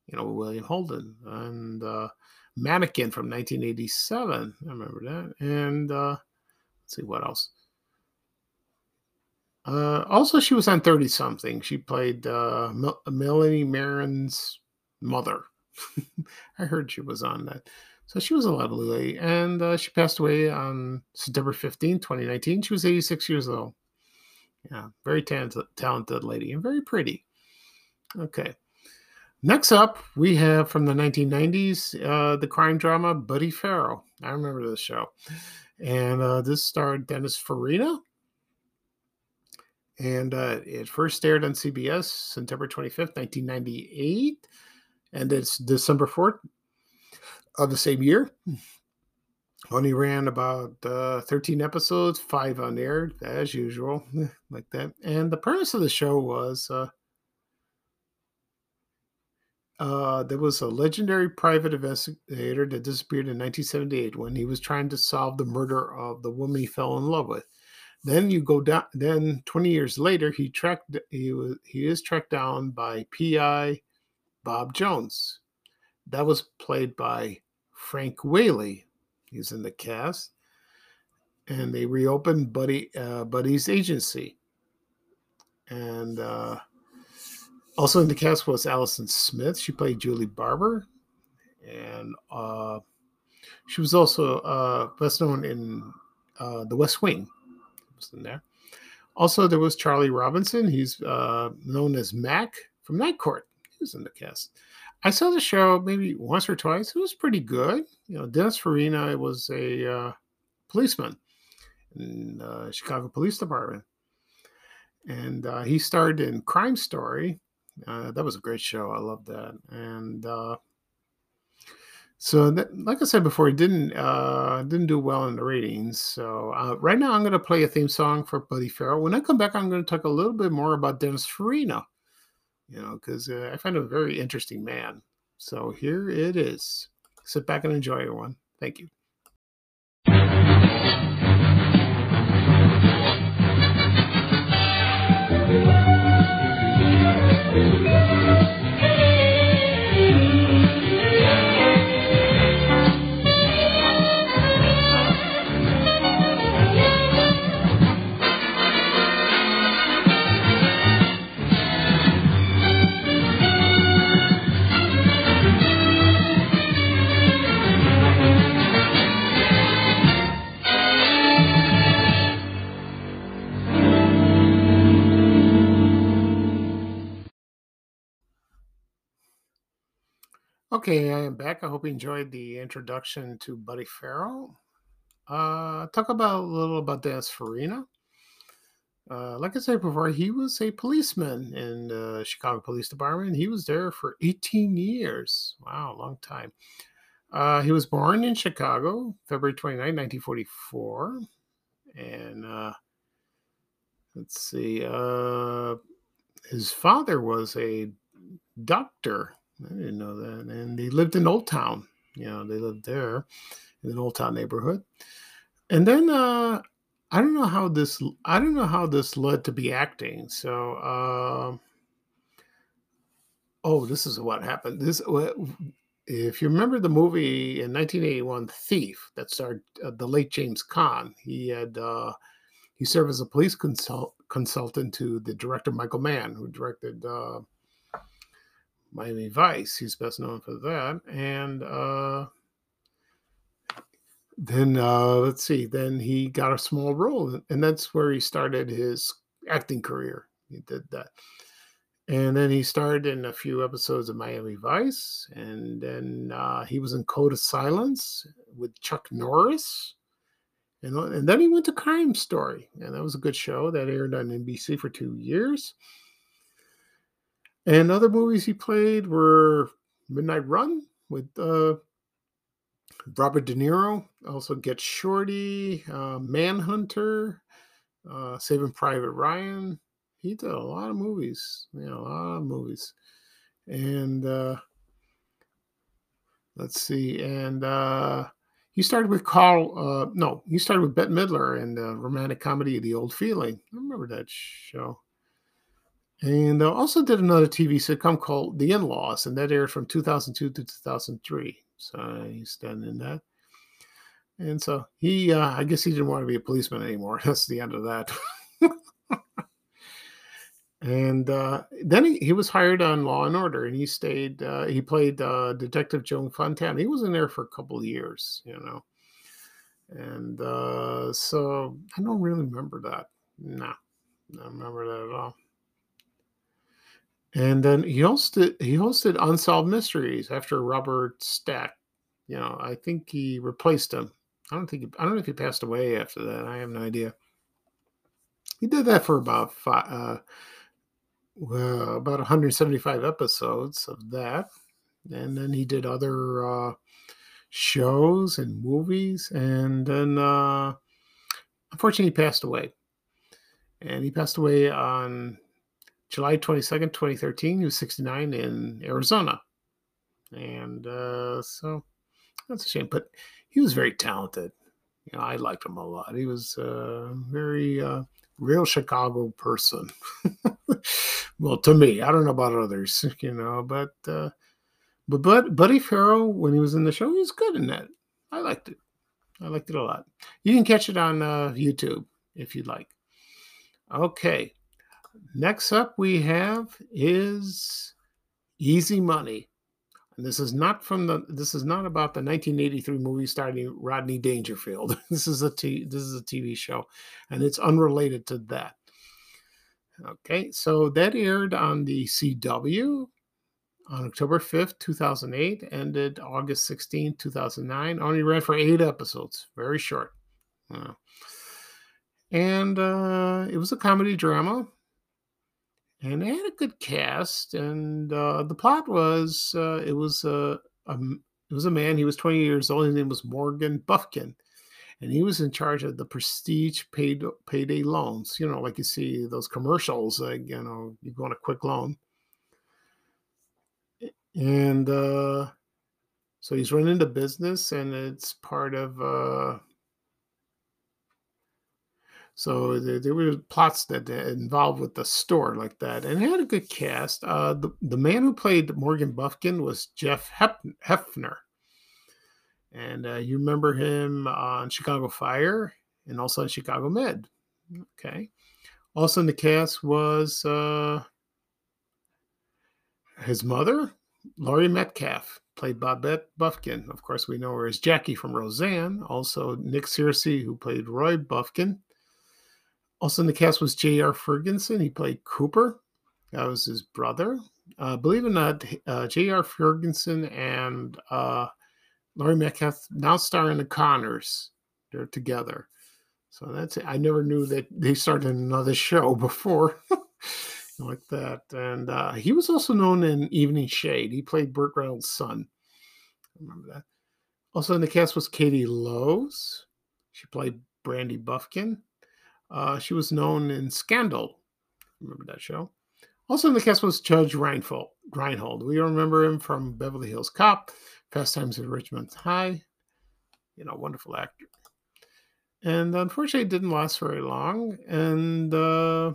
you know, with William Holden, and uh, Mannequin from 1987. I remember that. And uh, let's see what else. Uh, also, she was on 30 something. She played uh, Mel- Melanie Mayron's mother. I heard she was on that. So she was a lovely lady. And uh, she passed away on September 15, 2019. She was 86 years old. Yeah, very talented, talented lady and very pretty. Okay. Next up, we have from the 1990s uh, the crime drama Buddy Faro. I remember this show. And uh, this starred Dennis Farina. And uh, it first aired on CBS September 25th, 1998. And it's December 4th of the same year. Only ran about uh, 13 episodes, five unaired, as usual, like that. And the premise of the show was uh, there was a legendary private investigator that disappeared in 1978 when he was trying to solve the murder of the woman he fell in love with. Then you go down. Then 20 years later, he tracked. He was. He is tracked down by PI Bob Jones. That was played by Frank Whaley. He's in the cast, and they reopened Buddy uh, Buddy's agency, and. Uh, also in the cast was Alison Smith. She played Julie Barber, and uh, she was also uh, best known in uh, The West Wing. Was in there. Also, there was Charlie Robinson. He's uh, known as Mac from Night Court. He was in the cast. I saw the show maybe once or twice. It was pretty good. You know, Dennis Farina was a uh, policeman in the Chicago Police Department, and uh, he starred in Crime Story uh, that was a great show. I love that. And uh, so, that, like I said before, it didn't uh, didn't do well in the ratings. So uh, right now, I'm going to play a theme song for Buddy Faro. When I come back, I'm going to talk a little bit more about Dennis Farina. You know, because uh, I find him a very interesting man. So here it is. Sit back and enjoy, everyone. Thank you. Okay, I am back. I hope you enjoyed the introduction to Buddy Faro. Uh, talk about a little about Dennis Farina. Uh, like I said before, he was a policeman in the Chicago Police Department. He was there for 18 years. Wow, long time. Uh, he was born in Chicago, February 29, 1944. And uh, let's see, uh, his father was a doctor. I didn't know that. And they lived in Old Town. You know, they lived there in an Old Town neighborhood. And then uh, I don't know how this I don't know how this led to be acting. So uh, oh, this is what happened. This if you remember the movie in 1981 Thief that starred uh, the late James Caan, he had uh, he served as a police consult, consultant to the director Michael Mann, who directed uh, Miami Vice. He's best known for that. And uh, then uh, let's see, then he got a small role, and that's where he started his acting career. He did that. And then he starred in a few episodes of Miami Vice, and then uh, he was in Code of Silence with Chuck Norris. And, and then he went to Crime Story, and that was a good show that aired on NBC for two years. And other movies he played were Midnight Run with uh, Robert De Niro, also Get Shorty, uh, Manhunter, uh, Saving Private Ryan. He did a lot of movies, know, a lot of movies. And uh, let's see, and uh, he started with Carl, uh, no, he started with Bette Midler in the romantic comedy The Old Feeling. I remember that show. And uh, also did another TV sitcom called The In Laws, and that aired from 2002 to 2003. So he's done in that. And so he, uh, I guess he didn't want to be a policeman anymore. That's the end of that. and uh, then he, he was hired on Law and Order, and he stayed. Uh, he played uh, Detective Joan Fontana. He was in there for a couple of years, you know. And uh, so I don't really remember that. No, I don't remember that at all. And then he hosted he hosted Unsolved Mysteries after Robert Stack. You know, I think he replaced him. I don't think he, I don't know if he passed away after that. I have no idea. He did that for about five, uh, well, about 175 episodes of that, and then he did other uh, shows and movies, and then uh, unfortunately he passed away. And he passed away on July 22nd, 2013. He was 69 in Arizona. And uh, so that's a shame, but he was very talented. You know, I liked him a lot. He was a very uh, real Chicago person. well, to me, I don't know about others, you know, but uh, but but Buddy Faro, when he was in the show, he was good in that. I liked it. I liked it a lot. You can catch it on uh, YouTube if you'd like. Okay. Next up, we have is Easy Money. And this is not from the. This is not about the 1983 movie starring Rodney Dangerfield. This is a t, This is a TV show, and it's unrelated to that. Okay, so that aired on the CW on October 5th, 2008, ended August 16, 2009. Only ran for eight episodes, very short. And uh, it was a comedy drama and it had a good cast. And uh, the plot was uh, it was a, a it was a man. He was 20 years old. His name was Morgan Buffkin, and he was in charge of the Prestige paid payday loans. You know, like you see those commercials. Like you know, you go on a quick loan, and uh, so he's running the business, and it's part of. So there, there, were plots that involved with the store like that, and it had a good cast. Uh, the the man who played Morgan Buffkin was Jeff Hep- Hephner, and uh, you remember him on Chicago Fire and also on Chicago Med. Okay, also in the cast was uh, his mother, Laurie Metcalf, played Babette Buffkin. Of course, we know her as Jackie from Roseanne. Also, Nick Searcy, who played Roy Buffkin also in the cast was Jay R. Ferguson. He played Cooper. That was his brother. Uh, believe it or not, uh, Jay R. Ferguson and uh, Laurie Metcalf now star in The Conners. They're together. So that's it. I never knew that they started another show before like that. And uh, he was also known in Evening Shade. He played Burt Reynolds' son. Remember that. Also in the cast was Katie Lowes. She played Brandy Buffkin. Uh, she was known in Scandal. Remember that show? Also in the cast was Judge Reinhold. Reinhold. We remember him from Beverly Hills Cop, Fast Times at Ridgemont High. You know, wonderful actor. And unfortunately, it didn't last very long. And uh,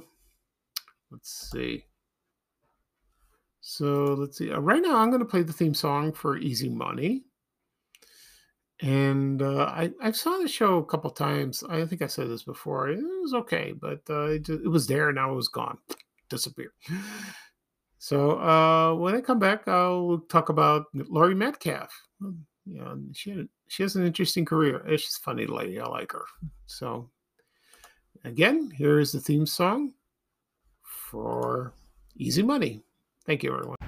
let's see. So let's see. Uh, right now, I'm going to play the theme song for Easy Money. And uh, I, I saw the show a couple times. I think I said this before. It was okay, but uh, it, it was there. Now it was gone, disappeared. So uh, when I come back, I'll talk about Laurie Metcalf. You know, she had, she has an interesting career. She's a funny lady. I like her. So again, here is the theme song for Easy Money. Thank you, everyone.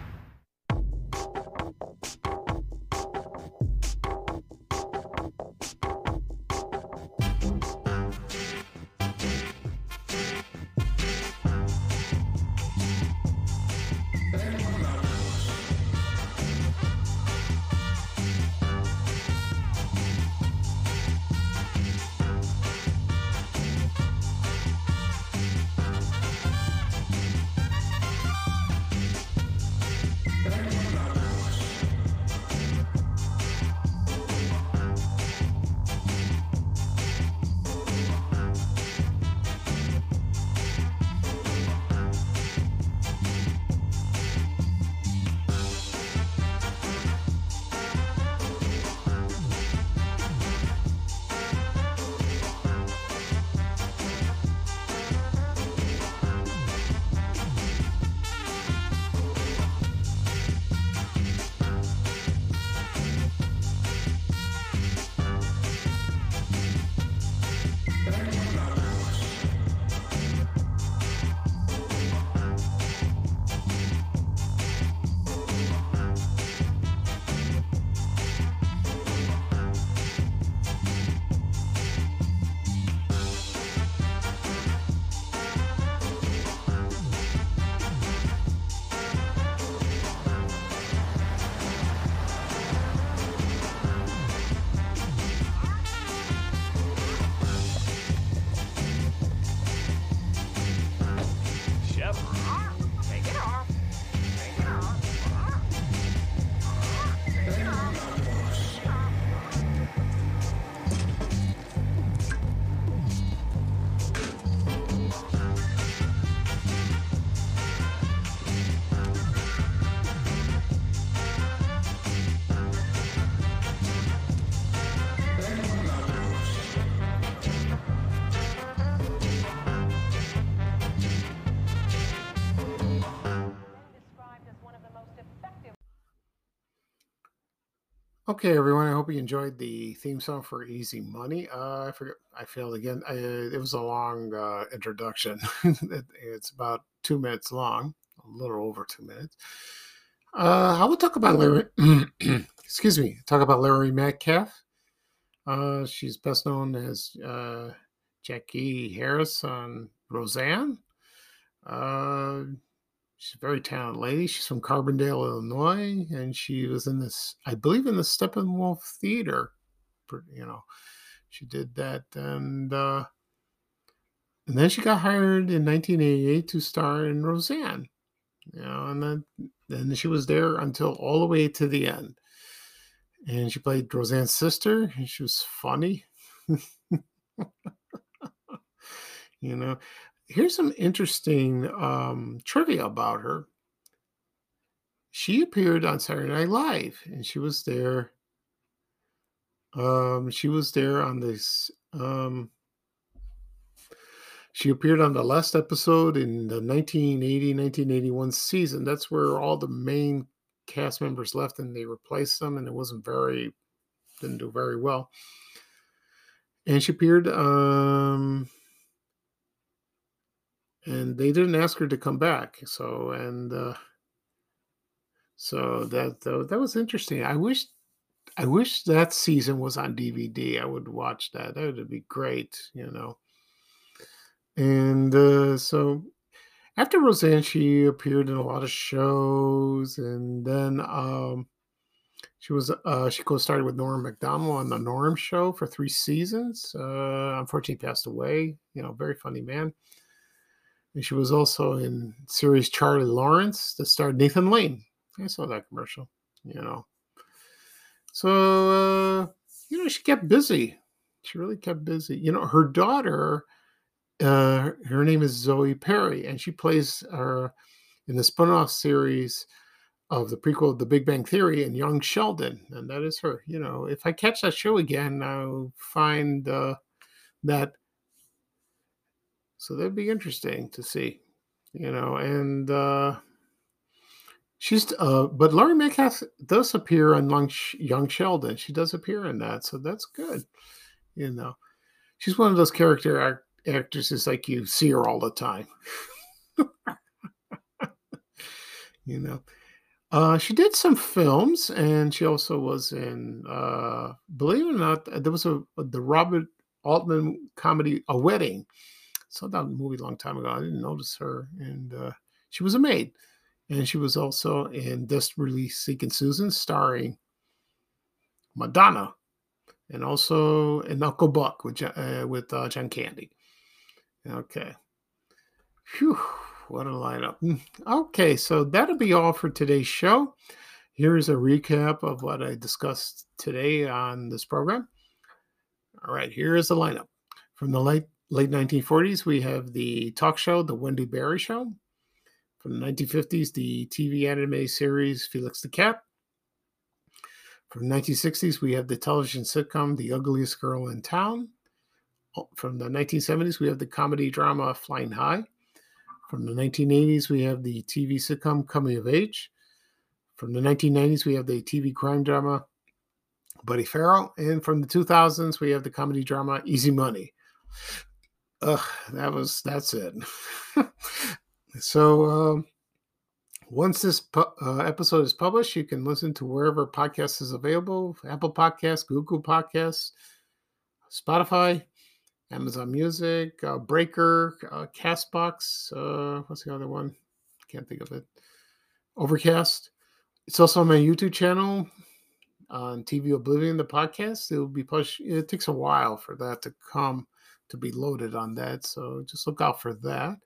Okay, everyone. I hope you enjoyed the theme song for Easy Money. Uh, I forget. I failed again. I, it was a long uh, introduction. It- it's about two minutes long, a little over two minutes. Uh, I will talk about Larry. excuse me. Talk about Laurie Metcalf. Uh, she's best known as uh, Jackie Harris on Roseanne. Uh, she's a very talented lady. She's from Carbondale, Illinois, and she was in this, I believe, in the Steppenwolf Theater. You know, she did that, and uh, and then she got hired in 1988 to star in Roseanne. You know, and then then she was there until all the way to the end. And she played Roseanne's sister, and she was funny. you know, here's some interesting um, trivia about her. She appeared on Saturday Night Live, and she was there. Um, she was there on this. Um, she appeared on the last episode in the 1980 1981 season. That's where all the main cast members left and they replaced them, and it wasn't very, didn't do very well. And she appeared um, and they didn't ask her to come back. So and uh, so that that, that was interesting. I wish I wish that season was on DVD. I would watch that. That would be great, you know. And uh, so after Roseanne, she appeared in a lot of shows, and then um, she was uh, she co-starred with Norm Macdonald on the Norm Show for three seasons. Uh, unfortunately, passed away. You know, very funny man. And she was also in series Charlie Lawrence that starred Nathan Lane. I saw that commercial. You know, so uh, you know she kept busy. She really kept busy. You know, her daughter, uh, her name is Zoe Perry, and she plays uh, in the spin-off series of the prequel of The Big Bang Theory and Young Sheldon, and that is her. You know, if I catch that show again, I'll find uh, that. So that'd be interesting to see, you know, and uh, she's uh, but Laurie Metcalf does appear on Young, Young Sheldon. She does appear in that, so that's good. You know, she's one of those character act- actresses like you see her all the time. you know. Uh, she did some films, and she also was in, uh, believe it or not, there was a the Robert Altman comedy A Wedding. Saw that movie a long time ago. I didn't notice her, and uh, she was a maid, and she was also in Desperately Seeking Susan, starring Madonna, and also in Uncle Buck with uh, with uh, John Candy. Okay. Phew, what a lineup. Mm, Okay, so that'll be all for today's show. Here's a recap of what I discussed today on this program. All right, here is the lineup. From the late late 1940s, we have the talk show, The Wendy Barrie Show. From the 1950s, the TV anime series Felix the Cat. From the 1960s, we have the television sitcom The Ugliest Girl in Town. Oh, From the 1970s, we have the comedy drama Flying High. From the 1980s, we have the TV sitcom Coming of Age. From the 1990s, we have the TV crime drama Buddy Faro. And from the 2000s, we have the comedy drama Easy Money. Ugh, that was, that's it. so, um, once this pu- uh, episode is published, you can listen to wherever podcast is available Apple Podcasts, Google Podcasts, Spotify, Amazon Music, uh, Breaker, uh, Castbox. Uh, what's the other one? Can't think of it. Overcast. It's also on my YouTube channel on TV Oblivion, the podcast. It will be pushed. It takes a while for that to come to be loaded on that. So just look out for that.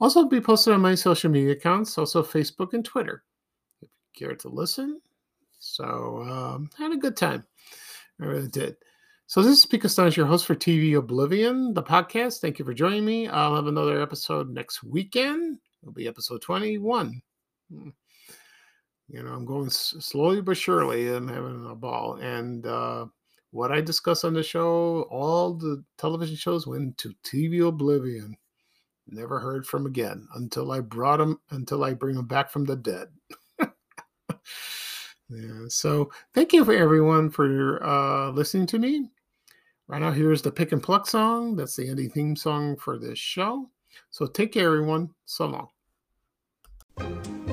Also, be posted on my social media accounts, also Facebook and Twitter. If you care to listen. So, um, had a good time. I really did. So this is Pete Kastanes, your host for TV Oblivion, the podcast. Thank you for joining me. I'll have another episode next weekend. It'll be episode 21. Hmm. You know, I'm going slowly but surely. I'm having a ball. And uh, what I discuss on the show, all the television shows went to TV Oblivion. Never heard from again until I brought them, until I bring them back from the dead. Yeah. So thank you for everyone for uh, listening to me. Right now, here's the pick and pluck song. That's the ending theme song for this show. So take care, everyone. So long.